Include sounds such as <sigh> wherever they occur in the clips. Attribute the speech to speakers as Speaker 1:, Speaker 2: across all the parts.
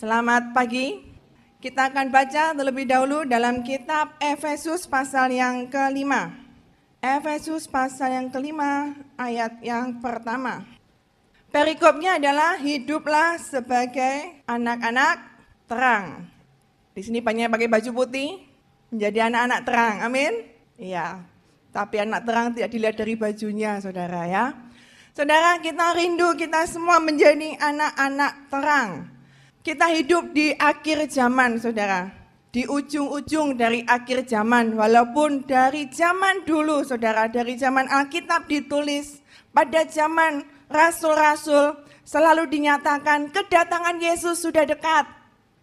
Speaker 1: Selamat pagi. Kita akan baca terlebih dahulu dalam kitab Efesus pasal yang kelima. Efesus pasal yang kelima ayat yang pertama. Perikopnya adalah hiduplah sebagai anak-anak terang. Di sini banyak pakai baju putih, menjadi anak-anak terang. Amin. Iya. Tapi anak terang tidak dilihat dari bajunya, saudara ya. Saudara, kita rindu kita semua menjadi anak-anak terang. Kita hidup di akhir zaman, saudara. Di ujung-ujung dari akhir zaman, walaupun dari zaman dulu, saudara, dari zaman Alkitab ditulis, pada zaman rasul-rasul selalu dinyatakan kedatangan Yesus sudah dekat.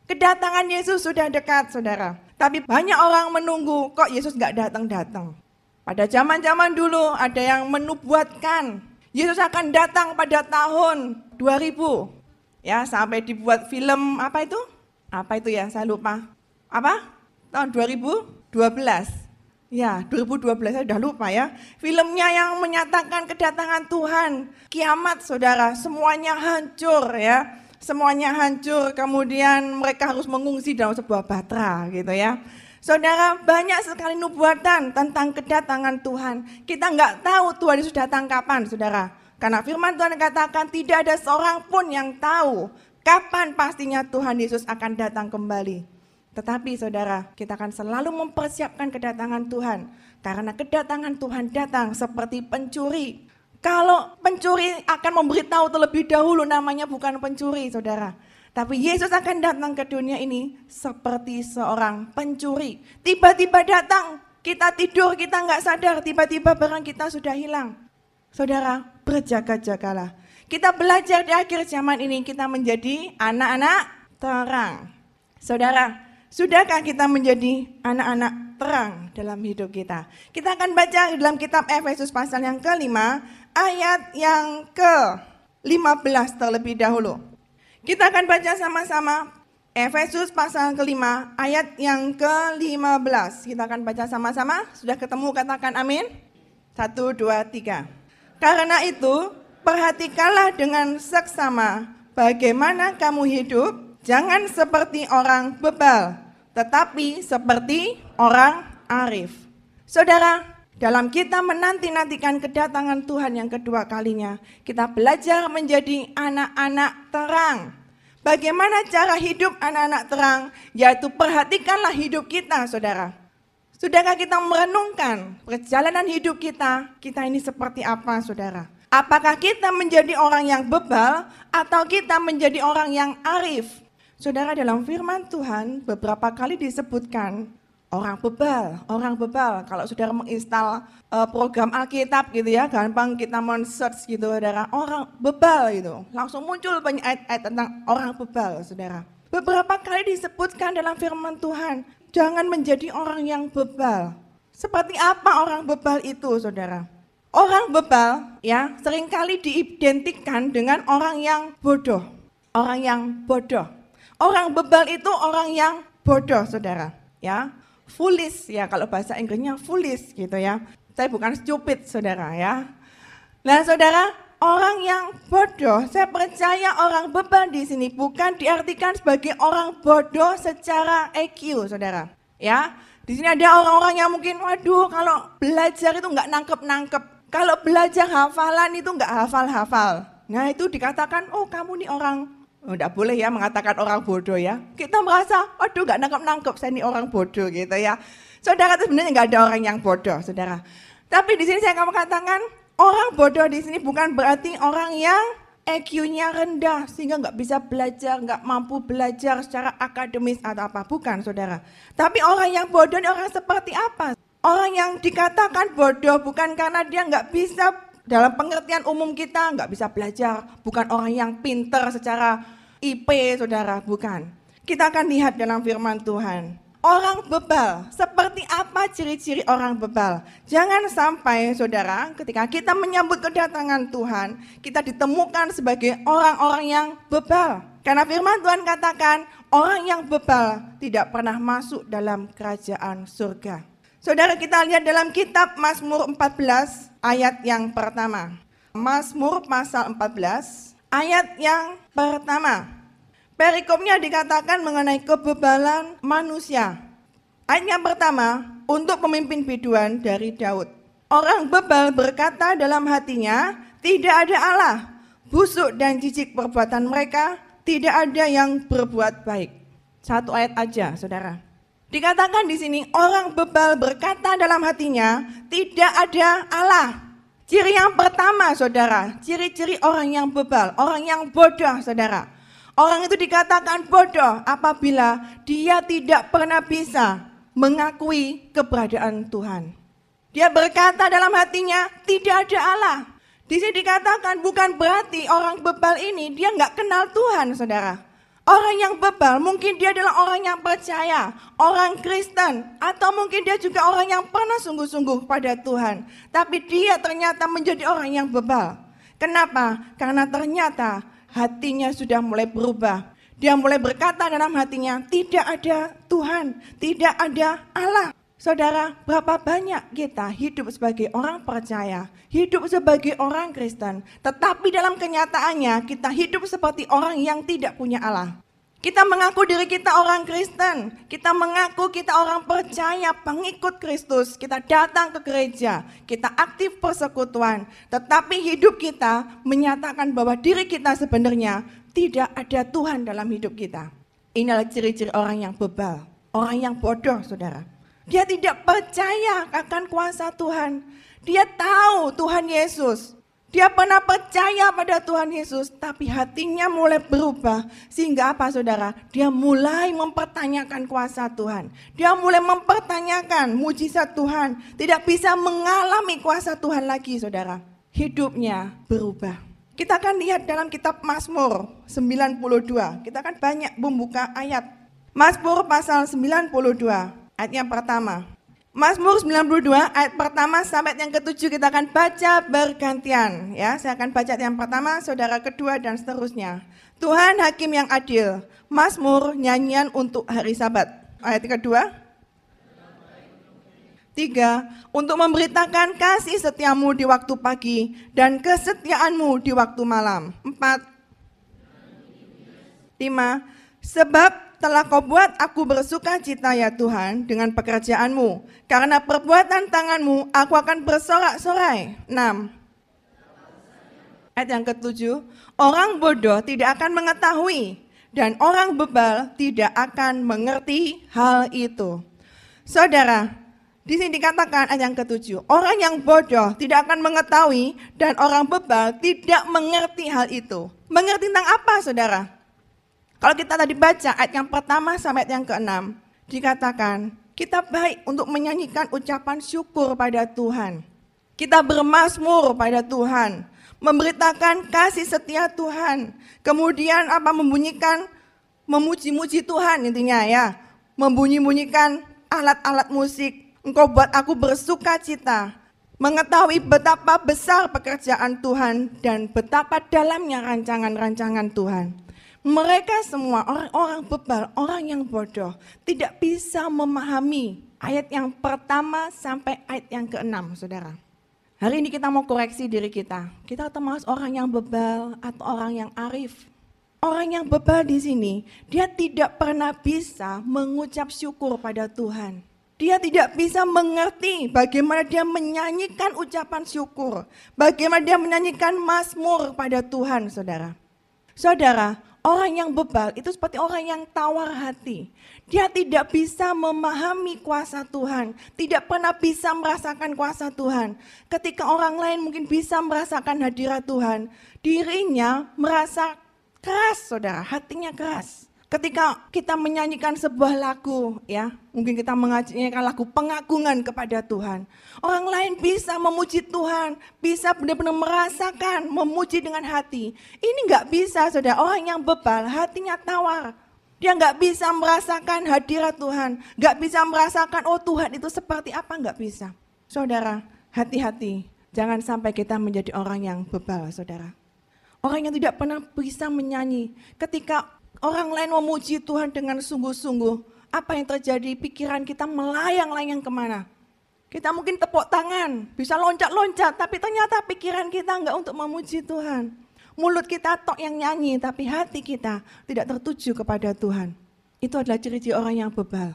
Speaker 1: Kedatangan Yesus sudah dekat, saudara. Tapi banyak orang menunggu, kok Yesus nggak datang-datang. Pada zaman-zaman dulu ada yang menubuatkan Yesus akan datang pada tahun 2000. Ya, sampai dibuat film apa itu? Apa itu ya? Saya lupa. Apa? Tahun 2012. Ya, 2012 saya sudah lupa ya. Filmnya yang menyatakan kedatangan Tuhan, kiamat Saudara, semuanya hancur ya. Semuanya hancur, kemudian mereka harus mengungsi dalam sebuah batra gitu ya. Saudara, banyak sekali nubuatan tentang kedatangan Tuhan. Kita nggak tahu Tuhan Yesus datang kapan, saudara. Karena firman Tuhan katakan tidak ada seorang pun yang tahu kapan pastinya Tuhan Yesus akan datang kembali. Tetapi saudara, kita akan selalu mempersiapkan kedatangan Tuhan. Karena kedatangan Tuhan datang seperti pencuri. Kalau pencuri akan memberitahu terlebih dahulu namanya bukan pencuri, saudara. Tapi Yesus akan datang ke dunia ini seperti seorang pencuri. Tiba-tiba datang, kita tidur, kita nggak sadar, tiba-tiba barang kita sudah hilang. Saudara, berjaga-jagalah. Kita belajar di akhir zaman ini, kita menjadi anak-anak terang. Saudara, sudahkah kita menjadi anak-anak terang dalam hidup kita? Kita akan baca dalam kitab Efesus pasal yang kelima, ayat yang ke-15 terlebih dahulu. Kita akan baca sama-sama Efesus pasal kelima ayat yang ke-15. Kita akan baca sama-sama. Sudah ketemu katakan amin. Satu, dua, tiga. Karena itu perhatikanlah dengan seksama bagaimana kamu hidup. Jangan seperti orang bebal, tetapi seperti orang arif. Saudara, dalam kita menanti-nantikan kedatangan Tuhan yang kedua kalinya, kita belajar menjadi anak-anak terang Bagaimana cara hidup anak-anak terang? Yaitu perhatikanlah hidup kita, saudara. Sudahkah kita merenungkan perjalanan hidup kita? Kita ini seperti apa, saudara? Apakah kita menjadi orang yang bebal atau kita menjadi orang yang arif? Saudara, dalam firman Tuhan beberapa kali disebutkan orang bebal, orang bebal. Kalau saudara menginstal uh, program Alkitab gitu ya, gampang kita men-search gitu saudara, orang bebal gitu. Langsung muncul banyak ayat-ayat tentang orang bebal saudara. Beberapa kali disebutkan dalam firman Tuhan, jangan menjadi orang yang bebal. Seperti apa orang bebal itu saudara? Orang bebal ya sering kali diidentikan dengan orang yang bodoh. Orang yang bodoh. Orang bebal itu orang yang bodoh saudara. Ya, foolish ya kalau bahasa Inggrisnya foolish gitu ya. Saya bukan stupid saudara ya. Nah saudara, orang yang bodoh, saya percaya orang bebal di sini bukan diartikan sebagai orang bodoh secara EQ saudara. Ya, di sini ada orang-orang yang mungkin, waduh kalau belajar itu nggak nangkep-nangkep. Kalau belajar hafalan itu nggak hafal-hafal. Nah itu dikatakan, oh kamu nih orang oh, boleh ya mengatakan orang bodoh ya. Kita merasa, aduh gak nangkep-nangkep saya ini orang bodoh gitu ya. Saudara sebenarnya nggak ada orang yang bodoh, saudara. Tapi di sini saya akan mengatakan orang bodoh di sini bukan berarti orang yang EQ-nya rendah sehingga nggak bisa belajar, nggak mampu belajar secara akademis atau apa. Bukan, saudara. Tapi orang yang bodoh orang seperti apa? Orang yang dikatakan bodoh bukan karena dia nggak bisa dalam pengertian umum kita nggak bisa belajar, bukan orang yang pinter secara IP saudara, bukan. Kita akan lihat dalam firman Tuhan. Orang bebal, seperti apa ciri-ciri orang bebal? Jangan sampai saudara ketika kita menyambut kedatangan Tuhan, kita ditemukan sebagai orang-orang yang bebal. Karena firman Tuhan katakan, orang yang bebal tidak pernah masuk dalam kerajaan surga. Saudara kita lihat dalam kitab Mazmur 14 ayat yang pertama. Mazmur pasal 14 ayat yang pertama. Perikopnya dikatakan mengenai kebebalan manusia. Ayat yang pertama, untuk pemimpin biduan dari Daud. Orang bebal berkata dalam hatinya, tidak ada Allah. Busuk dan jijik perbuatan mereka, tidak ada yang berbuat baik. Satu ayat aja, saudara. Dikatakan di sini, orang bebal berkata dalam hatinya, tidak ada Allah. Ciri yang pertama, saudara, ciri-ciri orang yang bebal, orang yang bodoh, saudara. Orang itu dikatakan bodoh apabila dia tidak pernah bisa mengakui keberadaan Tuhan. Dia berkata dalam hatinya, tidak ada Allah. Di sini dikatakan bukan berarti orang bebal ini dia nggak kenal Tuhan, saudara. Orang yang bebal mungkin dia adalah orang yang percaya, orang Kristen, atau mungkin dia juga orang yang pernah sungguh-sungguh pada Tuhan. Tapi dia ternyata menjadi orang yang bebal. Kenapa? Karena ternyata hatinya sudah mulai berubah. Dia mulai berkata dalam hatinya, tidak ada Tuhan, tidak ada Allah. Saudara, berapa banyak kita hidup sebagai orang percaya, hidup sebagai orang Kristen, tetapi dalam kenyataannya kita hidup seperti orang yang tidak punya Allah. Kita mengaku diri kita orang Kristen, kita mengaku kita orang percaya, pengikut Kristus, kita datang ke gereja, kita aktif persekutuan, tetapi hidup kita menyatakan bahwa diri kita sebenarnya tidak ada Tuhan dalam hidup kita. Inilah ciri-ciri orang yang bebal, orang yang bodoh, saudara. Dia tidak percaya akan kuasa Tuhan. Dia tahu Tuhan Yesus. Dia pernah percaya pada Tuhan Yesus, tapi hatinya mulai berubah. Sehingga apa saudara? Dia mulai mempertanyakan kuasa Tuhan. Dia mulai mempertanyakan mujizat Tuhan. Tidak bisa mengalami kuasa Tuhan lagi saudara. Hidupnya berubah. Kita akan lihat dalam kitab Mazmur 92. Kita akan banyak membuka ayat. Mazmur pasal 92 ayat yang pertama. Mazmur 92 ayat pertama sampai yang ketujuh kita akan baca bergantian ya. Saya akan baca yang pertama, saudara kedua dan seterusnya. Tuhan hakim yang adil. Mazmur nyanyian untuk hari Sabat. Ayat kedua. Tiga, untuk memberitakan kasih setiamu di waktu pagi dan kesetiaanmu di waktu malam. Empat. Lima, sebab telah kau buat aku bersuka cita ya Tuhan dengan pekerjaanmu. Karena perbuatan tanganmu aku akan bersorak-sorai. 6. Ayat yang ketujuh, orang bodoh tidak akan mengetahui dan orang bebal tidak akan mengerti hal itu. Saudara, di sini dikatakan ayat yang ketujuh, orang yang bodoh tidak akan mengetahui dan orang bebal tidak mengerti hal itu. Mengerti tentang apa saudara? Kalau kita tadi baca ayat yang pertama sampai ayat yang keenam, dikatakan kita baik untuk menyanyikan ucapan syukur pada Tuhan. Kita bermasmur pada Tuhan, memberitakan kasih setia Tuhan. Kemudian apa membunyikan memuji-muji Tuhan intinya ya. Membunyi-bunyikan alat-alat musik. Engkau buat aku bersuka cita. Mengetahui betapa besar pekerjaan Tuhan dan betapa dalamnya rancangan-rancangan Tuhan. Mereka semua orang-orang bebal, orang yang bodoh, tidak bisa memahami ayat yang pertama sampai ayat yang keenam, saudara. Hari ini kita mau koreksi diri kita. Kita termasuk orang yang bebal atau orang yang arif. Orang yang bebal di sini, dia tidak pernah bisa mengucap syukur pada Tuhan. Dia tidak bisa mengerti bagaimana dia menyanyikan ucapan syukur. Bagaimana dia menyanyikan mazmur pada Tuhan, saudara. Saudara, Orang yang bebal itu seperti orang yang tawar hati. Dia tidak bisa memahami kuasa Tuhan, tidak pernah bisa merasakan kuasa Tuhan. Ketika orang lain mungkin bisa merasakan hadirat Tuhan, dirinya merasa keras, saudara, hatinya keras. Ketika kita menyanyikan sebuah lagu, ya, mungkin kita menyanyikan lagu pengagungan kepada Tuhan. Orang lain bisa memuji Tuhan, bisa benar-benar merasakan, memuji dengan hati. Ini nggak bisa, saudara. Orang yang bebal, hatinya tawar. Dia nggak bisa merasakan hadirat Tuhan, nggak bisa merasakan, oh Tuhan itu seperti apa, nggak bisa. Saudara, hati-hati, jangan sampai kita menjadi orang yang bebal, saudara. Orang yang tidak pernah bisa menyanyi, ketika orang lain memuji Tuhan dengan sungguh-sungguh, apa yang terjadi? Pikiran kita melayang-layang ke mana? Kita mungkin tepuk tangan, bisa loncat-loncat, tapi ternyata pikiran kita enggak untuk memuji Tuhan. Mulut kita tok yang nyanyi, tapi hati kita tidak tertuju kepada Tuhan. Itu adalah ciri-ciri orang yang bebal.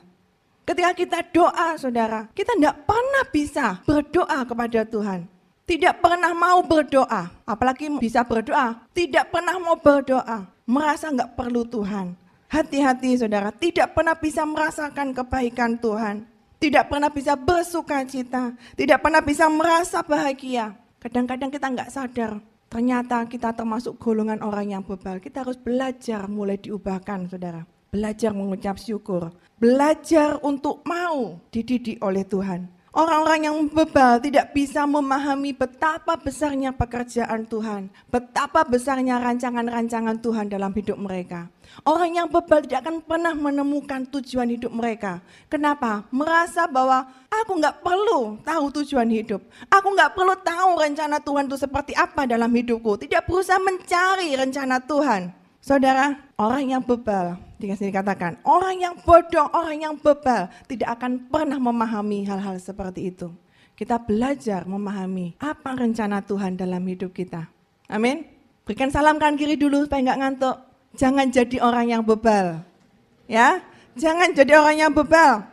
Speaker 1: Ketika kita doa, saudara, kita tidak pernah bisa berdoa kepada Tuhan. Tidak pernah mau berdoa, apalagi bisa berdoa. Tidak pernah mau berdoa, merasa nggak perlu Tuhan. Hati-hati saudara, tidak pernah bisa merasakan kebaikan Tuhan. Tidak pernah bisa bersuka cita, tidak pernah bisa merasa bahagia. Kadang-kadang kita nggak sadar, ternyata kita termasuk golongan orang yang bebal. Kita harus belajar mulai diubahkan saudara. Belajar mengucap syukur, belajar untuk mau dididik oleh Tuhan. Orang-orang yang bebal tidak bisa memahami betapa besarnya pekerjaan Tuhan, betapa besarnya rancangan-rancangan Tuhan dalam hidup mereka. Orang yang bebal tidak akan pernah menemukan tujuan hidup mereka. Kenapa? Merasa bahwa aku nggak perlu tahu tujuan hidup. Aku nggak perlu tahu rencana Tuhan itu seperti apa dalam hidupku. Tidak berusaha mencari rencana Tuhan. Saudara, orang yang bebal Dikasih dikatakan, orang yang bodoh, orang yang bebal tidak akan pernah memahami hal-hal seperti itu. Kita belajar memahami apa rencana Tuhan dalam hidup kita. Amin. Berikan salam kan kiri dulu supaya nggak ngantuk. Jangan jadi orang yang bebal. Ya, jangan jadi orang yang bebal.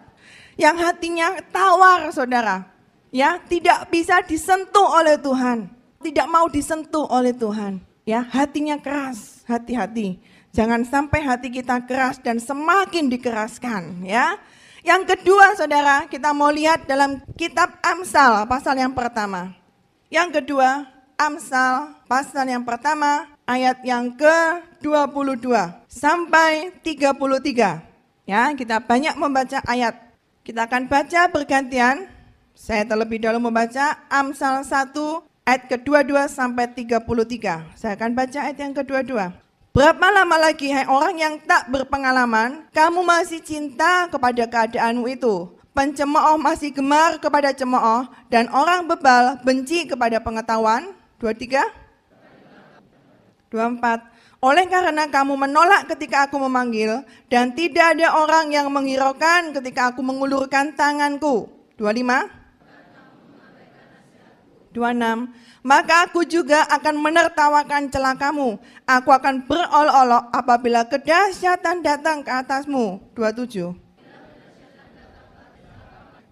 Speaker 1: Yang hatinya tawar, saudara. Ya, tidak bisa disentuh oleh Tuhan. Tidak mau disentuh oleh Tuhan. Ya, hatinya keras, hati-hati. Jangan sampai hati kita keras dan semakin dikeraskan ya. Yang kedua saudara, kita mau lihat dalam kitab Amsal pasal yang pertama. Yang kedua, Amsal pasal yang pertama ayat yang ke-22 sampai 33. Ya, kita banyak membaca ayat. Kita akan baca bergantian. Saya terlebih dahulu membaca Amsal 1 ayat ke-22 sampai 33. Saya akan baca ayat yang ke-22. Berapa lama lagi hai orang yang tak berpengalaman, kamu masih cinta kepada keadaanmu itu. Pencemooh masih gemar kepada cemooh dan orang bebal benci kepada pengetahuan. 23 24 Oleh karena kamu menolak ketika aku memanggil dan tidak ada orang yang menghiraukan ketika aku mengulurkan tanganku. 25 26 maka aku juga akan menertawakan celakamu. Aku akan berolok-olok apabila kedahsyatan datang ke atasmu. 27.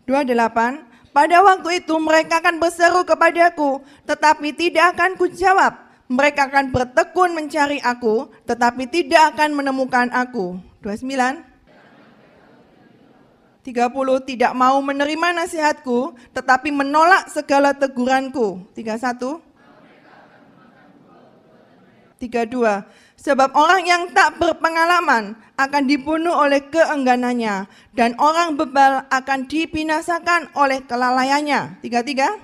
Speaker 1: 28. Pada waktu itu mereka akan berseru kepadaku, tetapi tidak akan kujawab. Mereka akan bertekun mencari aku, tetapi tidak akan menemukan aku. 29. 30 tidak mau menerima nasihatku tetapi menolak segala teguranku. 31 32 Sebab orang yang tak berpengalaman akan dibunuh oleh keengganannya dan orang bebal akan dibinasakan oleh kelalaiannya. 33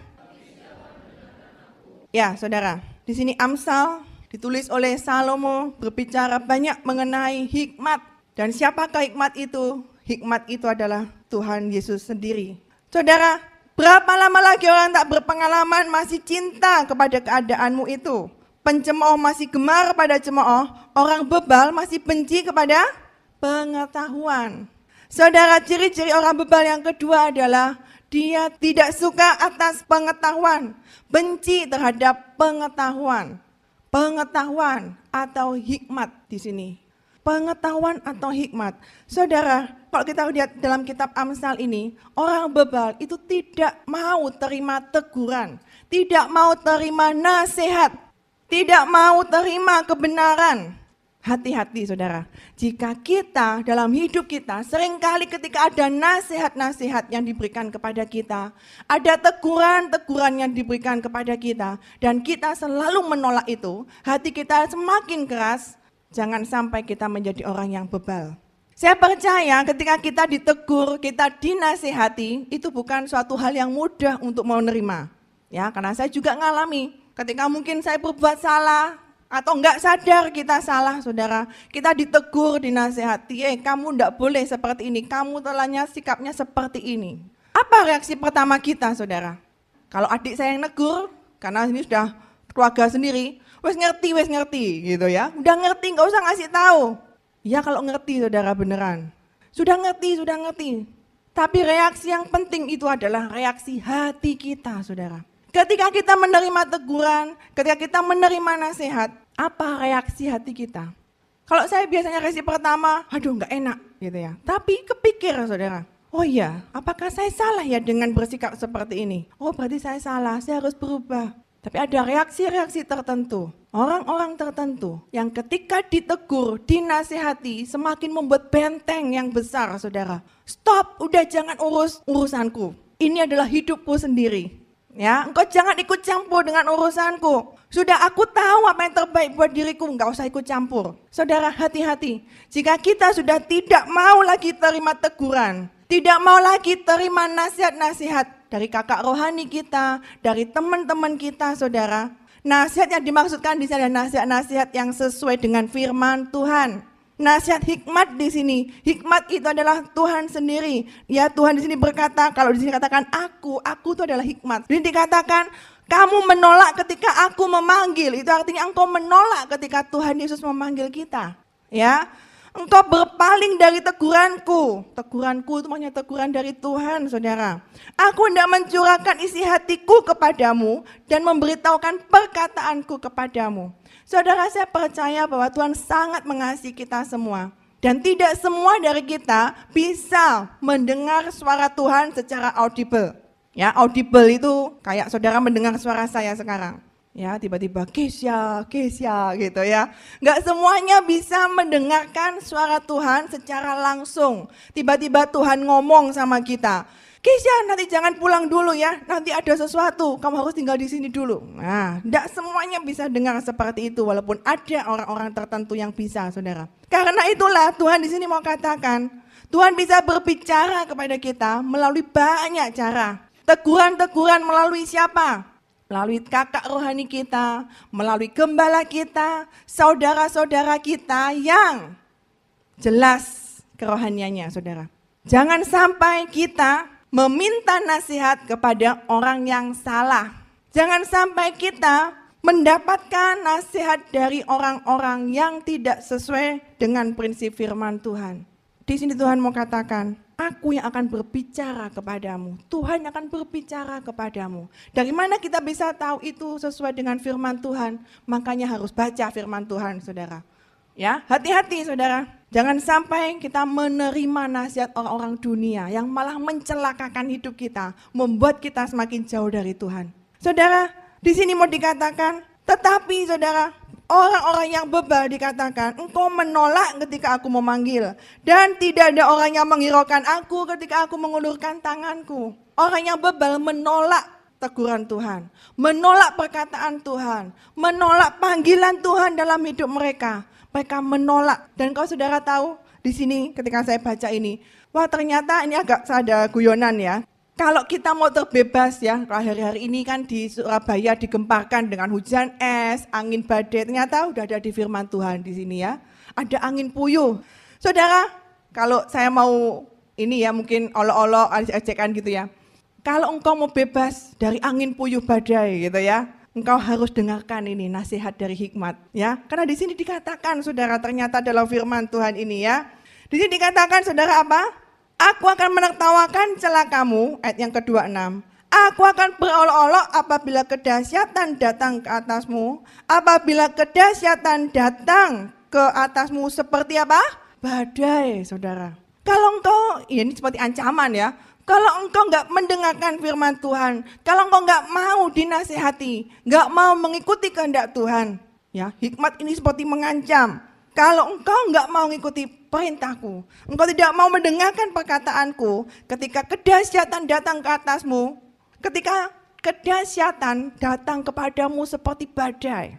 Speaker 1: Ya, Saudara. Di sini Amsal ditulis oleh Salomo berbicara banyak mengenai hikmat dan siapakah hikmat itu? Hikmat itu adalah Tuhan Yesus sendiri. Saudara, berapa lama lagi orang tak berpengalaman masih cinta kepada keadaanmu itu? Pencemooh masih gemar pada cemooh, orang bebal masih benci kepada pengetahuan. Saudara, ciri-ciri orang bebal yang kedua adalah dia tidak suka atas pengetahuan, benci terhadap pengetahuan. Pengetahuan atau hikmat di sini. Pengetahuan atau hikmat. Saudara, kalau kita lihat dalam kitab Amsal ini, orang bebal itu tidak mau terima teguran, tidak mau terima nasihat, tidak mau terima kebenaran. Hati-hati saudara, jika kita dalam hidup kita sering kali ketika ada nasihat-nasihat yang diberikan kepada kita, ada teguran-teguran yang diberikan kepada kita, dan kita selalu menolak itu, hati kita semakin keras, jangan sampai kita menjadi orang yang bebal. Saya percaya ketika kita ditegur, kita dinasehati, itu bukan suatu hal yang mudah untuk mau nerima. Ya, karena saya juga ngalami ketika mungkin saya berbuat salah atau enggak sadar kita salah, Saudara. Kita ditegur, dinasehati, "Eh, kamu enggak boleh seperti ini. Kamu telahnya sikapnya seperti ini." Apa reaksi pertama kita, Saudara? Kalau adik saya yang negur, karena ini sudah keluarga sendiri, wes ngerti, wes ngerti gitu ya. Udah ngerti, nggak usah ngasih tahu. Ya kalau ngerti saudara beneran. Sudah ngerti, sudah ngerti. Tapi reaksi yang penting itu adalah reaksi hati kita saudara. Ketika kita menerima teguran, ketika kita menerima nasihat, Apa reaksi hati kita? Kalau saya biasanya reaksi pertama, aduh nggak enak gitu ya. Tapi kepikir saudara, oh iya, apakah saya salah ya dengan bersikap seperti ini? Oh berarti saya salah, saya harus berubah. Tapi ada reaksi-reaksi tertentu, orang-orang tertentu yang ketika ditegur, dinasihati, semakin membuat benteng yang besar, saudara. Stop, udah jangan urus urusanku. Ini adalah hidupku sendiri. Ya, engkau jangan ikut campur dengan urusanku. Sudah aku tahu apa yang terbaik buat diriku, enggak usah ikut campur. Saudara, hati-hati. Jika kita sudah tidak mau lagi terima teguran, tidak mau lagi terima nasihat-nasihat, dari kakak rohani kita, dari teman-teman kita, saudara. Nasihat yang dimaksudkan di sini adalah nasihat-nasihat yang sesuai dengan firman Tuhan. Nasihat hikmat di sini, hikmat itu adalah Tuhan sendiri. Ya Tuhan di sini berkata, kalau di sini katakan aku, aku itu adalah hikmat. Jadi dikatakan kamu menolak ketika aku memanggil, itu artinya engkau menolak ketika Tuhan Yesus memanggil kita. Ya, Engkau berpaling dari teguranku. Teguranku itu maksudnya teguran dari Tuhan, saudara. Aku tidak mencurahkan isi hatiku kepadamu dan memberitahukan perkataanku kepadamu. Saudara, saya percaya bahwa Tuhan sangat mengasihi kita semua. Dan tidak semua dari kita bisa mendengar suara Tuhan secara audible. Ya, audible itu kayak saudara mendengar suara saya sekarang ya tiba-tiba Kesia, Kesia gitu ya. Nggak semuanya bisa mendengarkan suara Tuhan secara langsung. Tiba-tiba Tuhan ngomong sama kita, Kesia nanti jangan pulang dulu ya, nanti ada sesuatu, kamu harus tinggal di sini dulu. Nah, tidak semuanya bisa dengar seperti itu, walaupun ada orang-orang tertentu yang bisa, saudara. Karena itulah Tuhan di sini mau katakan, Tuhan bisa berbicara kepada kita melalui banyak cara. Teguran-teguran melalui siapa? Melalui kakak rohani kita, melalui gembala kita, saudara-saudara kita yang jelas kerohaniannya, saudara. Jangan sampai kita meminta nasihat kepada orang yang salah. Jangan sampai kita mendapatkan nasihat dari orang-orang yang tidak sesuai dengan prinsip firman Tuhan. Di sini Tuhan mau katakan, Aku yang akan berbicara kepadamu. Tuhan akan berbicara kepadamu. Dari mana kita bisa tahu itu sesuai dengan firman Tuhan? Makanya harus baca firman Tuhan, saudara. Ya, hati-hati, saudara. Jangan sampai kita menerima nasihat orang-orang dunia yang malah mencelakakan hidup kita, membuat kita semakin jauh dari Tuhan. Saudara, di sini mau dikatakan, tetapi saudara, Orang-orang yang bebal dikatakan, engkau menolak ketika aku memanggil. Dan tidak ada orang yang menghiraukan aku ketika aku mengulurkan tanganku. Orang yang bebal menolak teguran Tuhan. Menolak perkataan Tuhan. Menolak panggilan Tuhan dalam hidup mereka. Mereka menolak. Dan kau saudara tahu, di sini ketika saya baca ini, wah ternyata ini agak ada guyonan ya. Kalau kita mau terbebas ya, kalau hari-hari ini kan di Surabaya digemparkan dengan hujan es, angin badai, ternyata udah ada di firman Tuhan di sini ya. Ada angin puyuh. Saudara, kalau saya mau ini ya mungkin olok-olok, ajekan gitu ya. Kalau engkau mau bebas dari angin puyuh badai gitu ya, engkau harus dengarkan ini nasihat dari hikmat ya. Karena di sini dikatakan saudara ternyata dalam firman Tuhan ini ya. Di sini dikatakan saudara apa? Aku akan menertawakan celakamu, ayat yang kedua enam. Aku akan berolok-olok apabila kedahsyatan datang ke atasmu. Apabila kedahsyatan datang ke atasmu seperti apa? Badai, saudara. Kalau engkau, ya ini seperti ancaman ya. Kalau engkau nggak mendengarkan firman Tuhan, kalau engkau nggak mau dinasehati, nggak mau mengikuti kehendak Tuhan, ya hikmat ini seperti mengancam. Kalau engkau nggak mau mengikuti perintahku, engkau tidak mau mendengarkan perkataanku, ketika kedahsyatan datang ke atasmu, ketika kedahsyatan datang kepadamu seperti badai.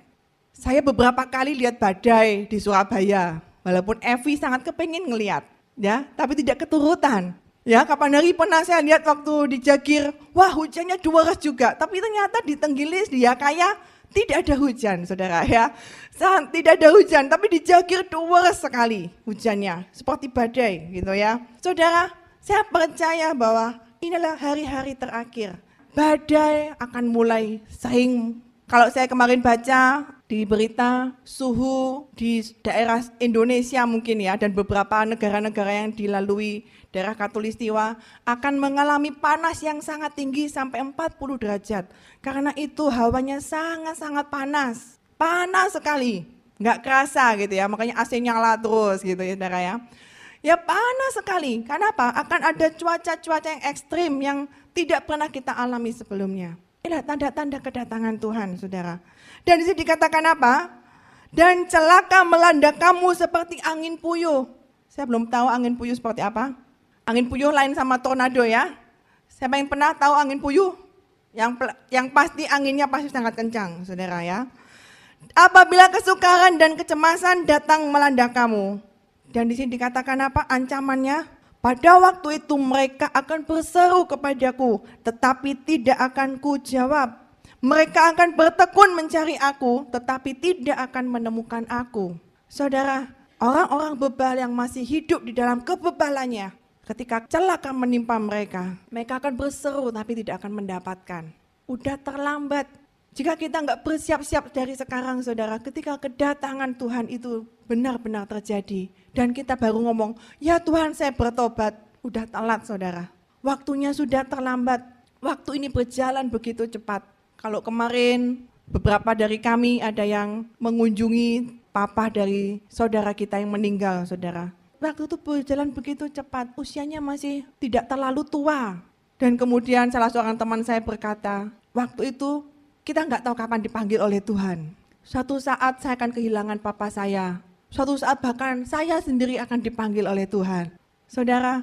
Speaker 1: Saya beberapa kali lihat badai di Surabaya, walaupun Evi sangat kepingin ngelihat, ya, tapi tidak keturutan. Ya, kapan hari pernah saya lihat waktu di Jagir, wah hujannya dua juga, tapi ternyata di Tenggilis dia kayak tidak ada hujan, saudara ya. Tidak ada hujan, tapi di Jagir dua sekali hujannya, seperti badai gitu ya. Saudara, saya percaya bahwa inilah hari-hari terakhir. Badai akan mulai saing. Kalau saya kemarin baca di berita suhu di daerah Indonesia mungkin ya dan beberapa negara-negara yang dilalui daerah Katulistiwa akan mengalami panas yang sangat tinggi sampai 40 derajat. Karena itu hawanya sangat-sangat panas. panas sekali, nggak kerasa gitu ya, makanya AC nyala terus gitu ya saudara ya. Ya panas sekali, kenapa? Akan ada cuaca-cuaca yang ekstrim yang tidak pernah kita alami sebelumnya. Inilah tanda-tanda kedatangan Tuhan, saudara. Dan di sini dikatakan apa? Dan celaka melanda kamu seperti angin puyuh. Saya belum tahu angin puyuh seperti apa. Angin puyuh lain sama tornado ya. Siapa yang pernah tahu angin puyuh? Yang yang pasti anginnya pasti sangat kencang, saudara ya. Apabila kesukaran dan kecemasan datang melanda kamu, dan di sini dikatakan apa ancamannya? Pada waktu itu mereka akan berseru kepadaku, tetapi tidak akan ku jawab. Mereka akan bertekun mencari aku, tetapi tidak akan menemukan aku. Saudara, orang-orang bebal yang masih hidup di dalam kebebalannya, ketika celaka menimpa mereka, mereka akan berseru tapi tidak akan mendapatkan. Udah terlambat, jika kita nggak bersiap-siap dari sekarang saudara, ketika kedatangan Tuhan itu benar-benar terjadi. Dan kita baru ngomong, ya Tuhan saya bertobat. Udah telat saudara. Waktunya sudah terlambat. Waktu ini berjalan begitu cepat. Kalau kemarin beberapa dari kami ada yang mengunjungi papa dari saudara kita yang meninggal saudara. Waktu itu berjalan begitu cepat, usianya masih tidak terlalu tua. Dan kemudian salah seorang teman saya berkata, waktu itu kita nggak tahu kapan dipanggil oleh Tuhan. Suatu saat saya akan kehilangan papa saya. Suatu saat bahkan saya sendiri akan dipanggil oleh Tuhan. Saudara,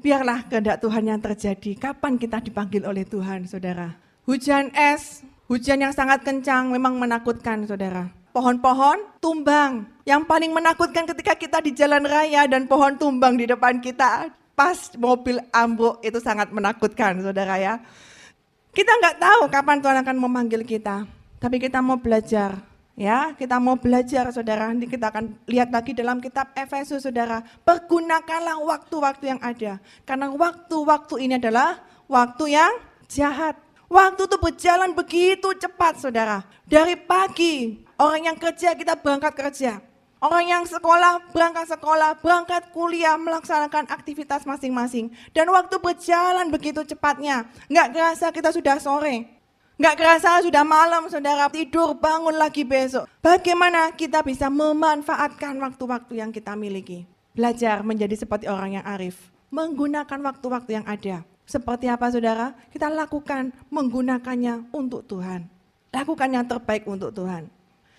Speaker 1: biarlah kehendak Tuhan yang terjadi. Kapan kita dipanggil oleh Tuhan, saudara? Hujan es, hujan yang sangat kencang memang menakutkan, saudara. Pohon-pohon tumbang. Yang paling menakutkan ketika kita di jalan raya dan pohon tumbang di depan kita. Pas mobil ambruk itu sangat menakutkan, saudara ya. Kita nggak tahu kapan Tuhan akan memanggil kita, tapi kita mau belajar. Ya, kita mau belajar saudara, nanti kita akan lihat lagi dalam kitab Efesus saudara. Pergunakanlah waktu-waktu yang ada. Karena waktu-waktu ini adalah waktu yang jahat. Waktu itu berjalan begitu cepat saudara. Dari pagi, orang yang kerja kita berangkat kerja. Orang yang sekolah, berangkat sekolah, berangkat kuliah, melaksanakan aktivitas masing-masing. Dan waktu berjalan begitu cepatnya. Nggak kerasa kita sudah sore. Nggak kerasa sudah malam, saudara tidur, bangun lagi besok. Bagaimana kita bisa memanfaatkan waktu-waktu yang kita miliki? Belajar menjadi seperti orang yang arif. Menggunakan waktu-waktu yang ada. Seperti apa saudara? Kita lakukan menggunakannya untuk Tuhan. Lakukan yang terbaik untuk Tuhan.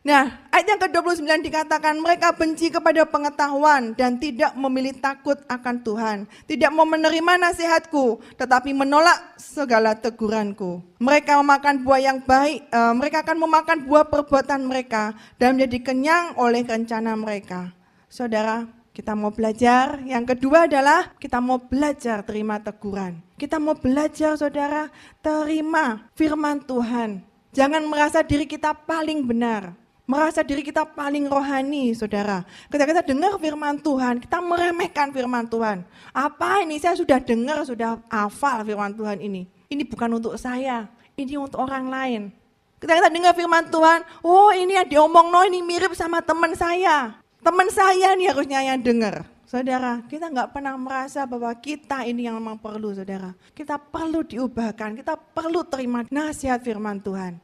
Speaker 1: Nah, ayat yang ke-29 dikatakan mereka benci kepada pengetahuan dan tidak memilih takut akan Tuhan. Tidak mau menerima nasihatku, tetapi menolak segala teguranku. Mereka memakan buah yang baik, uh, mereka akan memakan buah perbuatan mereka dan menjadi kenyang oleh rencana mereka. Saudara, kita mau belajar. Yang kedua adalah kita mau belajar terima teguran. Kita mau belajar saudara terima firman Tuhan. Jangan merasa diri kita paling benar merasa diri kita paling rohani, saudara. Ketika kita dengar firman Tuhan, kita meremehkan firman Tuhan. Apa ini? Saya sudah dengar, sudah hafal firman Tuhan ini. Ini bukan untuk saya, ini untuk orang lain. Ketika kita dengar firman Tuhan, oh ini yang diomong, no ini mirip sama teman saya. Teman saya nih harusnya yang dengar. Saudara, kita nggak pernah merasa bahwa kita ini yang memang perlu, saudara. Kita perlu diubahkan, kita perlu terima nasihat firman Tuhan.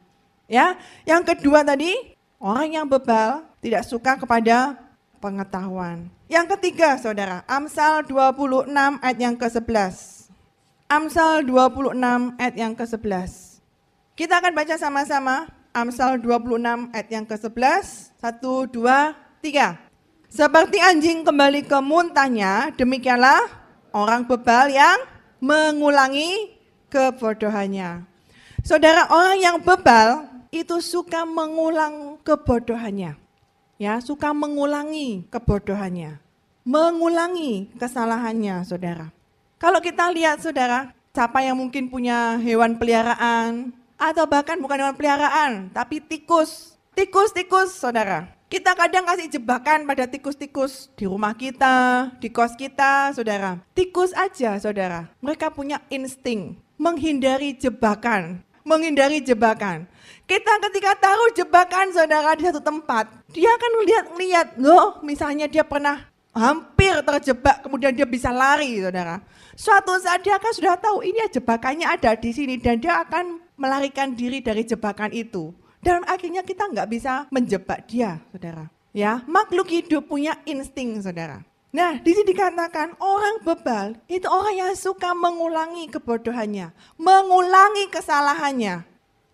Speaker 1: Ya, yang kedua tadi Orang yang bebal tidak suka kepada pengetahuan. Yang ketiga saudara, Amsal 26 ayat yang ke-11. Amsal 26 ayat yang ke-11. Kita akan baca sama-sama Amsal 26 ayat yang ke-11. Satu, dua, tiga. Seperti anjing kembali ke muntahnya, demikianlah orang bebal yang mengulangi kebodohannya. Saudara, orang yang bebal itu suka mengulang kebodohannya. Ya, suka mengulangi kebodohannya. Mengulangi kesalahannya, Saudara. Kalau kita lihat, Saudara, siapa yang mungkin punya hewan peliharaan atau bahkan bukan hewan peliharaan, tapi tikus. Tikus-tikus, Saudara. Kita kadang kasih jebakan pada tikus-tikus di rumah kita, di kos kita, saudara. Tikus aja, saudara. Mereka punya insting menghindari jebakan, menghindari jebakan. Kita ketika taruh jebakan saudara di satu tempat, dia akan melihat-lihat, loh misalnya dia pernah hampir terjebak, kemudian dia bisa lari saudara. Suatu saat dia akan sudah tahu ini jebakannya ada di sini dan dia akan melarikan diri dari jebakan itu. Dan akhirnya kita nggak bisa menjebak dia, saudara. Ya, makhluk hidup punya insting, saudara. Nah, di sini dikatakan orang bebal itu orang yang suka mengulangi kebodohannya, mengulangi kesalahannya.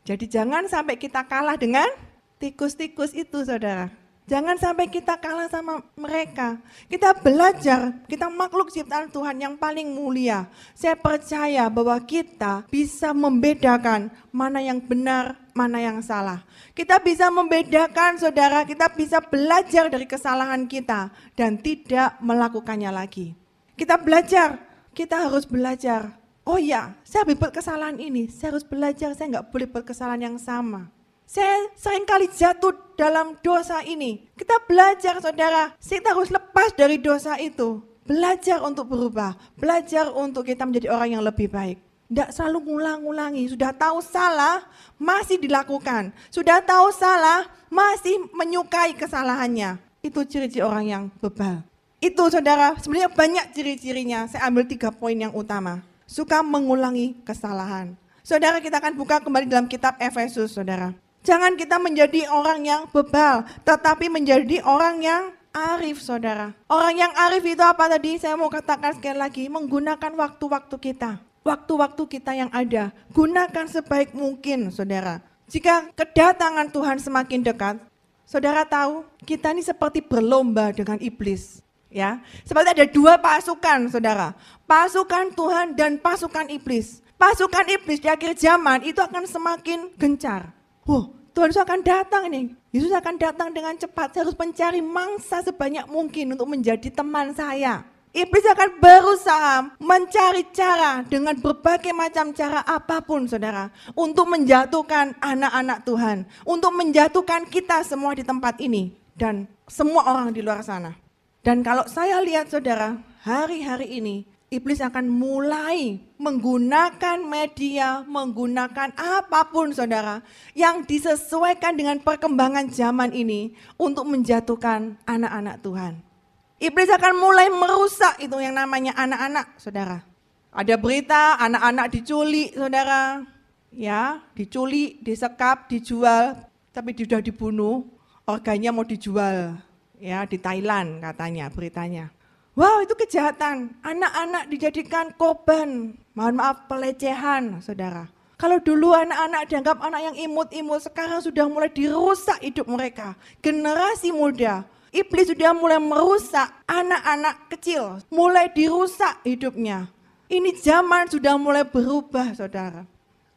Speaker 1: Jadi jangan sampai kita kalah dengan tikus-tikus itu, saudara. Jangan sampai kita kalah sama mereka. Kita belajar, kita makhluk ciptaan Tuhan yang paling mulia. Saya percaya bahwa kita bisa membedakan mana yang benar, mana yang salah. Kita bisa membedakan saudara, kita bisa belajar dari kesalahan kita dan tidak melakukannya lagi. Kita belajar, kita harus belajar. Oh ya, saya kesalahan ini, saya harus belajar, saya nggak boleh berkesalahan yang sama. Saya sering kali jatuh dalam dosa ini. Kita belajar saudara, kita harus lepas dari dosa itu. Belajar untuk berubah, belajar untuk kita menjadi orang yang lebih baik. Tidak selalu ngulang-ngulangi, sudah tahu salah, masih dilakukan. Sudah tahu salah, masih menyukai kesalahannya. Itu ciri-ciri orang yang bebal. Itu saudara, sebenarnya banyak ciri-cirinya. Saya ambil tiga poin yang utama. Suka mengulangi kesalahan. Saudara kita akan buka kembali dalam kitab Efesus saudara. Jangan kita menjadi orang yang bebal, tetapi menjadi orang yang arif, saudara. Orang yang arif itu apa tadi? Saya mau katakan sekali lagi, menggunakan waktu-waktu kita. Waktu-waktu kita yang ada, gunakan sebaik mungkin, saudara. Jika kedatangan Tuhan semakin dekat, saudara tahu, kita ini seperti berlomba dengan iblis. Ya, seperti ada dua pasukan, saudara. Pasukan Tuhan dan pasukan iblis. Pasukan iblis di akhir zaman itu akan semakin gencar Oh, Tuhan Yesus akan datang nih. Yesus akan datang dengan cepat. Saya harus mencari mangsa sebanyak mungkin untuk menjadi teman saya. Iblis akan berusaha mencari cara dengan berbagai macam cara apa pun saudara. Untuk menjatuhkan anak-anak Tuhan. Untuk menjatuhkan kita semua di tempat ini. Dan semua orang di luar sana. Dan kalau saya lihat saudara, hari-hari ini iblis akan mulai menggunakan media, menggunakan apa pun saudara yang disesuaikan dengan perkembangan zaman ini untuk menjatuhkan anak-anak Tuhan. Iblis akan mulai merusak itu yang namanya anak-anak saudara. Ada berita anak-anak diculik saudara, ya diculik, disekap, dijual, tapi sudah dibunuh, organnya mau dijual ya di Thailand katanya beritanya. Wow itu kejahatan, anak-anak dijadikan korban, mohon maaf pelecehan saudara. Kalau dulu anak-anak dianggap anak yang imut-imut, sekarang sudah mulai dirusak hidup mereka. Generasi muda, iblis sudah mulai merusak anak-anak kecil, mulai dirusak hidupnya. Ini zaman sudah mulai berubah saudara.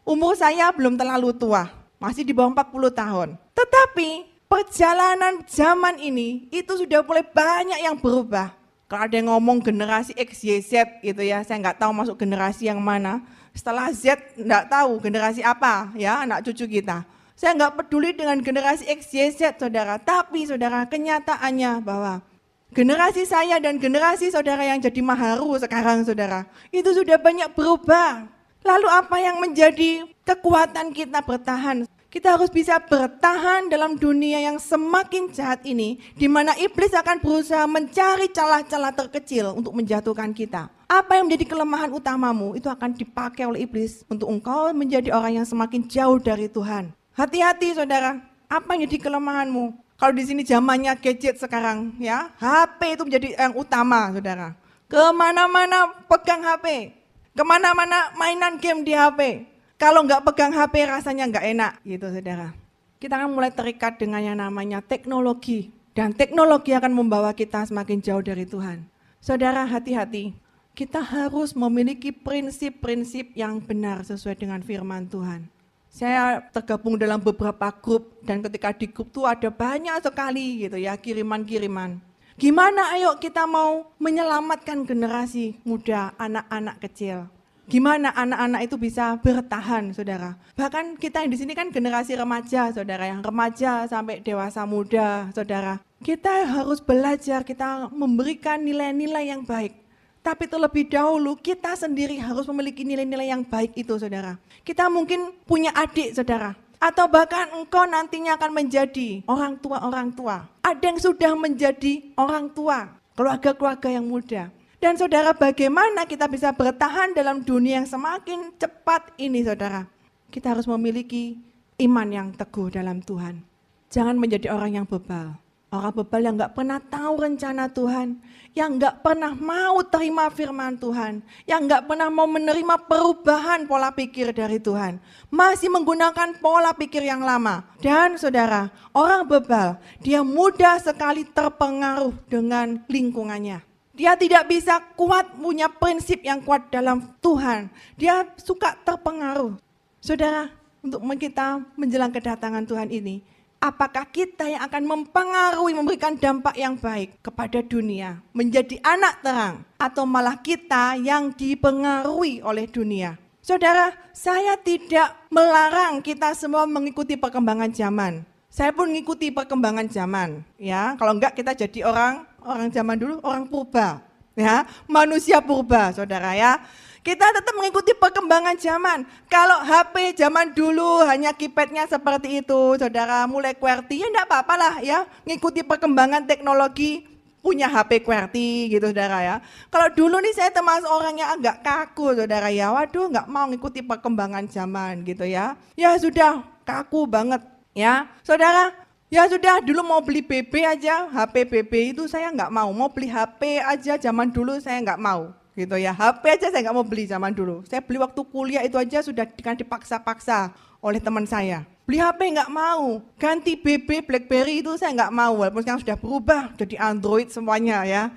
Speaker 1: Umur saya belum terlalu tua, masih di bawah 40 tahun. Tetapi perjalanan zaman ini itu sudah mulai banyak yang berubah. Kalau ada yang ngomong generasi X, Y, Z gitu ya, saya nggak tahu masuk generasi yang mana. Setelah Z nggak tahu generasi apa ya anak cucu kita. Saya nggak peduli dengan generasi X, Y, Z saudara. Tapi saudara kenyataannya bahwa generasi saya dan generasi saudara yang jadi maharu sekarang saudara. Itu sudah banyak berubah. Lalu apa yang menjadi kekuatan kita bertahan? Kita harus bisa bertahan dalam dunia yang semakin jahat ini, di mana iblis akan berusaha mencari celah-celah terkecil untuk menjatuhkan kita. Apa yang menjadi kelemahan utamamu itu akan dipakai oleh iblis untuk engkau menjadi orang yang semakin jauh dari Tuhan. Hati-hati saudara, apa yang jadi kelemahanmu? Kalau di sini zamannya gadget sekarang, ya HP itu menjadi yang utama, saudara. Ke mana-mana pegang HP, ke mana-mana mainan game di HP, kalau nggak pegang HP rasanya nggak enak gitu saudara. Kita akan mulai terikat dengan yang namanya teknologi. Dan teknologi akan membawa kita semakin jauh dari Tuhan. Saudara hati-hati, kita harus memiliki prinsip-prinsip yang benar sesuai dengan firman Tuhan. Saya tergabung dalam beberapa grup dan ketika di grup itu ada banyak sekali gitu ya kiriman-kiriman. Gimana ayo kita mau menyelamatkan generasi muda, anak-anak kecil. Gimana anak-anak itu bisa bertahan, saudara? Bahkan kita yang di sini kan generasi remaja, saudara, yang remaja sampai dewasa muda, saudara. Kita harus belajar, kita memberikan nilai-nilai yang baik. Tapi terlebih dahulu kita sendiri harus memiliki nilai-nilai yang baik itu, saudara. Kita mungkin punya adik, saudara. Atau bahkan engkau nantinya akan menjadi orang tua-orang tua. Ada yang sudah menjadi orang tua, keluarga-keluarga yang muda. Dan saudara bagaimana kita bisa bertahan dalam dunia yang semakin cepat ini saudara. Kita harus memiliki iman yang teguh dalam Tuhan. Jangan menjadi orang yang bebal. Orang bebal yang nggak pernah tahu rencana Tuhan, yang nggak pernah mau terima firman Tuhan, yang nggak pernah mau menerima perubahan pola pikir dari Tuhan, masih menggunakan pola pikir yang lama. Dan saudara, orang bebal, dia mudah sekali terpengaruh dengan lingkungannya. Dia tidak bisa kuat punya prinsip yang kuat dalam Tuhan. Dia suka terpengaruh. Saudara, untuk kita menjelang kedatangan Tuhan ini, apakah kita yang akan mempengaruhi, memberikan dampak yang baik kepada dunia, menjadi anak terang, atau malah kita yang dipengaruhi oleh dunia. Saudara, saya tidak melarang kita semua mengikuti perkembangan zaman. Saya pun mengikuti perkembangan zaman, ya. Kalau enggak kita jadi orang orang zaman dulu, orang purba, ya, manusia purba, saudara ya. Kita tetap mengikuti perkembangan zaman. Kalau HP zaman dulu hanya keypadnya seperti itu, saudara mulai QWERTY, ya enggak apa-apa lah ya. Mengikuti perkembangan teknologi, punya HP QWERTY gitu saudara ya. Kalau dulu nih saya termasuk orang yang agak kaku saudara ya. Waduh nggak mau mengikuti perkembangan zaman gitu ya. Ya sudah kaku banget ya. Saudara Ya sudah dulu mau beli BB aja, HP BB itu saya nggak mau. Mau beli HP aja zaman dulu saya nggak mau gitu ya. HP aja saya nggak mau beli zaman dulu. Saya beli waktu kuliah itu aja sudah dengan dipaksa-paksa oleh teman saya. Beli HP nggak mau, ganti BB BlackBerry itu saya nggak mau, walaupun sekarang sudah berubah jadi Android semuanya ya.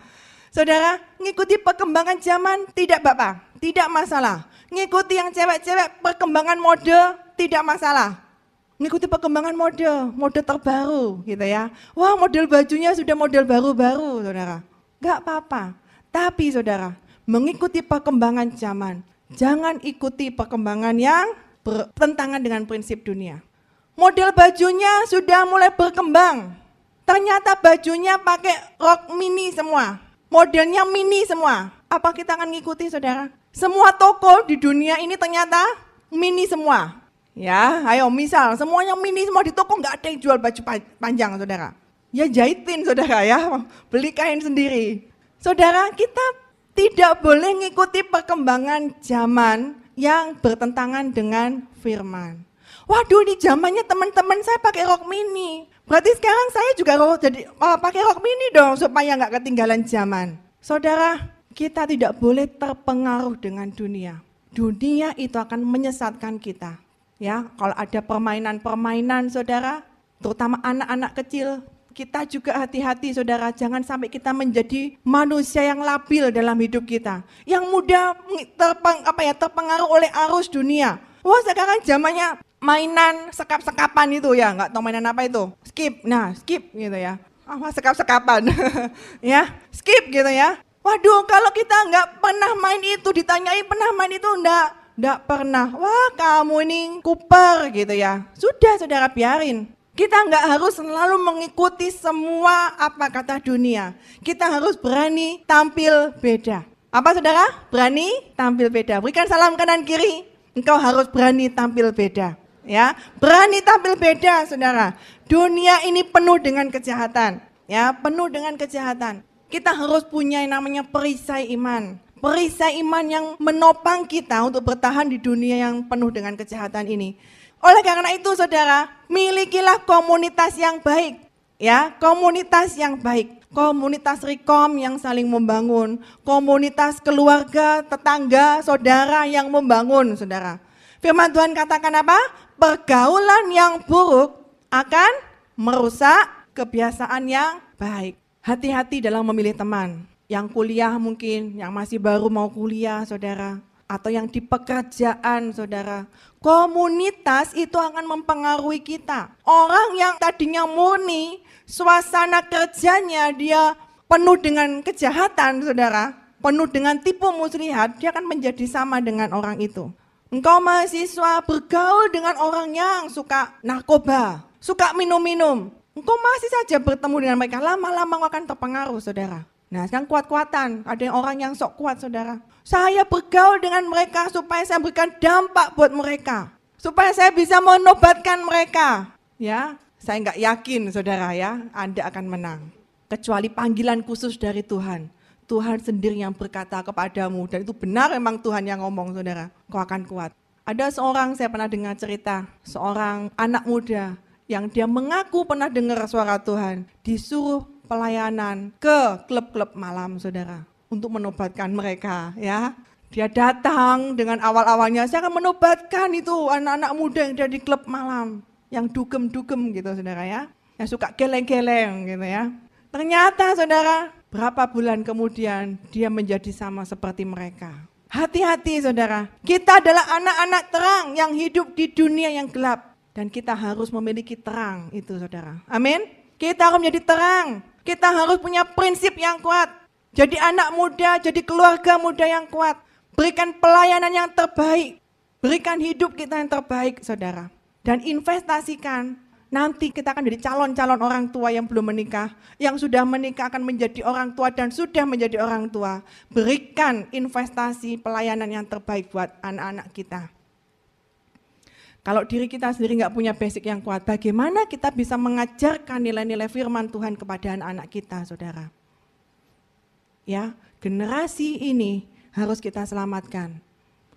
Speaker 1: Saudara, ngikuti perkembangan zaman tidak bapak, tidak masalah. Ngikuti yang cewek-cewek perkembangan mode tidak masalah. Ngikuti perkembangan mode, mode terbaru gitu ya. Wah model bajunya sudah model baru-baru saudara. Gak apa-apa. Tapi saudara, mengikuti perkembangan zaman. Jangan ikuti perkembangan yang bertentangan dengan prinsip dunia. Model bajunya sudah mulai berkembang. Ternyata bajunya pakai rok mini semua. Modelnya mini semua. Apa kita akan ngikuti saudara? Semua toko di dunia ini ternyata mini semua. Ya, ayo misal semuanya mini semua di toko nggak ada yang jual baju panjang saudara. Ya jahitin saudara ya, beli kain sendiri. Saudara, kita tidak boleh mengikuti perkembangan zaman yang bertentangan dengan firman. Waduh, di zamannya teman-teman saya pakai rok mini. Berarti sekarang saya juga jadi oh, pakai rok mini dong supaya nggak ketinggalan zaman. Saudara, kita tidak boleh terpengaruh dengan dunia. Dunia itu akan menyesatkan kita. Ya, kalau ada permainan-permainan saudara, terutama anak-anak kecil, kita juga hati-hati saudara, jangan sampai kita menjadi manusia yang labil dalam hidup kita. Yang mudah terpeng, apa ya, terpengaruh oleh arus dunia. Wah sekarang zamannya mainan sekap-sekapan itu ya, nggak tahu mainan apa itu. Skip, nah skip gitu ya. Ah, sekap-sekapan. <laughs> ya, skip gitu ya. Waduh, kalau kita nggak pernah main itu, ditanyai pernah main itu enggak, enggak pernah. Wah, kamu ini kuper gitu ya. Sudah, saudara biarin. Kita nggak harus selalu mengikuti semua apa kata dunia. Kita harus berani tampil beda. Apa saudara? Berani tampil beda. Berikan salam kanan kiri. Engkau harus berani tampil beda. Ya, berani tampil beda, saudara. Dunia ini penuh dengan kejahatan. Ya, penuh dengan kejahatan. Kita harus punya yang namanya perisai iman. Perisai iman yang menopang kita untuk bertahan di dunia yang penuh dengan kejahatan ini. Oleh karena itu saudara, milikilah komunitas yang baik. Ya, komunitas yang baik. Komunitas rekom yang saling membangun. Komunitas keluarga, tetangga, saudara yang membangun, saudara. Firman Tuhan katakan apa? Pergaulan yang buruk akan merusak kebiasaan yang baik. Hati-hati dalam memilih teman. Yang kuliah mungkin, yang masih baru mau kuliah, saudara atau yang di pekerjaan saudara. Komunitas itu akan mempengaruhi kita. Orang yang tadinya murni, suasana kerjanya dia penuh dengan kejahatan saudara, penuh dengan tipu muslihat, dia akan menjadi sama dengan orang itu. Engkau mahasiswa bergaul dengan orang yang suka narkoba, suka minum-minum. Engkau masih saja bertemu dengan mereka, lama-lama akan terpengaruh saudara. Nah sekarang kuat-kuatan, ada yang orang yang sok kuat saudara. Saya bergaul dengan mereka supaya saya berikan dampak buat mereka. Supaya saya bisa menobatkan mereka. Ya, saya nggak yakin saudara ya, Anda akan menang. Kecuali panggilan khusus dari Tuhan. Tuhan sendiri yang berkata kepadamu dan itu benar memang Tuhan yang ngomong saudara. Kau akan kuat. Ada seorang saya pernah dengar cerita, seorang anak muda yang dia mengaku pernah dengar suara Tuhan, disuruh pelayanan ke klub-klub malam, saudara, untuk menobatkan mereka, ya. Dia datang dengan awal-awalnya, saya akan menobatkan itu anak-anak muda yang ada di klub malam, yang dugem-dugem gitu, saudara ya, yang suka geleng-geleng gitu ya. Ternyata, saudara, berapa bulan kemudian dia menjadi sama seperti mereka. Hati-hati saudara, kita adalah anak-anak terang yang hidup di dunia yang gelap. Dan kita harus memiliki terang itu saudara. Amin. Kita harus menjadi terang. Kita harus punya prinsip yang kuat. Jadi anak muda, jadi keluarga muda yang kuat. Berikan pelayanan yang terbaik. Berikan hidup kita yang terbaik saudara. Dan investasikan Nanti kita akan jadi calon-calon orang tua yang belum menikah, yang sudah menikah akan menjadi orang tua dan sudah menjadi orang tua. Berikan investasi pelayanan yang terbaik buat anak-anak kita. Kalau diri kita sendiri nggak punya basic yang kuat, bagaimana kita bisa mengajarkan nilai-nilai firman Tuhan kepada anak-anak kita, saudara? Ya, generasi ini harus kita selamatkan.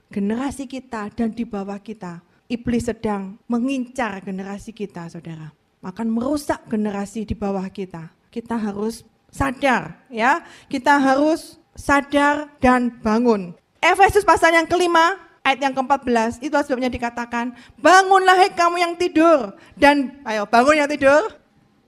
Speaker 1: Generasi kita dan di bawah kita iblis sedang mengincar generasi kita, saudara. Akan merusak generasi di bawah kita. Kita harus sadar, ya. Kita harus sadar dan bangun. Efesus pasal yang kelima, ayat yang ke-14, itu sebabnya dikatakan, bangunlah hai kamu yang tidur. Dan, ayo bangun yang tidur.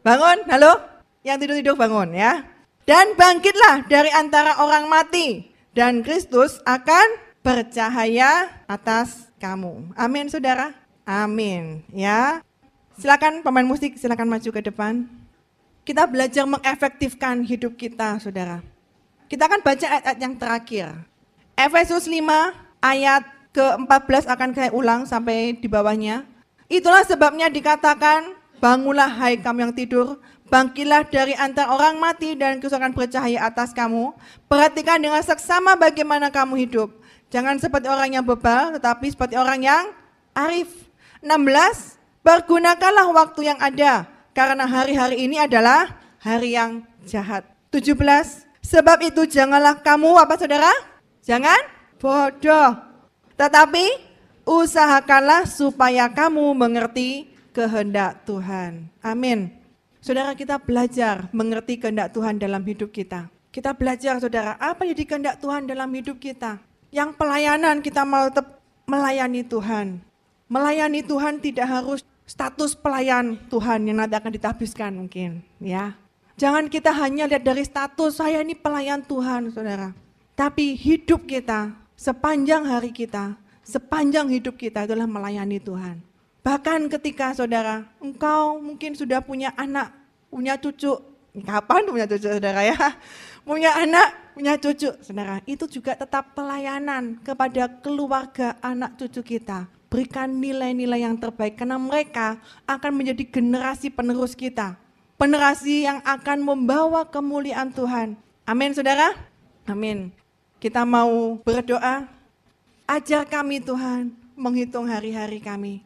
Speaker 1: Bangun, halo? Yang tidur-tidur bangun ya. Dan bangkitlah dari antara orang mati. Dan Kristus akan bercahaya atas kamu. Amin, saudara. Amin. Ya. Silakan pemain musik, silakan maju ke depan. Kita belajar mengefektifkan hidup kita, saudara. Kita akan baca ayat-ayat yang terakhir. Efesus 5 ayat ke-14 akan saya ulang sampai di bawahnya. Itulah sebabnya dikatakan, bangunlah hai kamu yang tidur, bangkilah dari antara orang mati dan kesukaan bercahaya atas kamu. Perhatikan dengan seksama bagaimana kamu hidup Jangan seperti orang yang bebal, tetapi seperti orang yang arif. 16, pergunakanlah waktu yang ada, karena hari-hari ini adalah hari yang jahat. 17, sebab itu janganlah kamu, apa saudara? Jangan bodoh. Tetapi usahakanlah supaya kamu mengerti kehendak Tuhan. Amin. Saudara kita belajar mengerti kehendak Tuhan dalam hidup kita. Kita belajar saudara, apa jadi kehendak Tuhan dalam hidup kita yang pelayanan kita mau tetap melayani Tuhan. Melayani Tuhan tidak harus status pelayan Tuhan yang nanti akan ditabiskan mungkin ya. Jangan kita hanya lihat dari status saya ini pelayan Tuhan saudara. Tapi hidup kita sepanjang hari kita, sepanjang hidup kita adalah melayani Tuhan. Bahkan ketika saudara, engkau mungkin sudah punya anak, punya cucu, kapan punya cucu saudara ya? <laughs> Punya anak, punya cucu, saudara, itu juga tetap pelayanan kepada keluarga anak cucu kita. Berikan nilai-nilai yang terbaik karena mereka akan menjadi generasi penerus kita. Generasi yang akan membawa kemuliaan Tuhan. Amin saudara? Amin. Kita mau berdoa. Ajar kami Tuhan menghitung hari-hari kami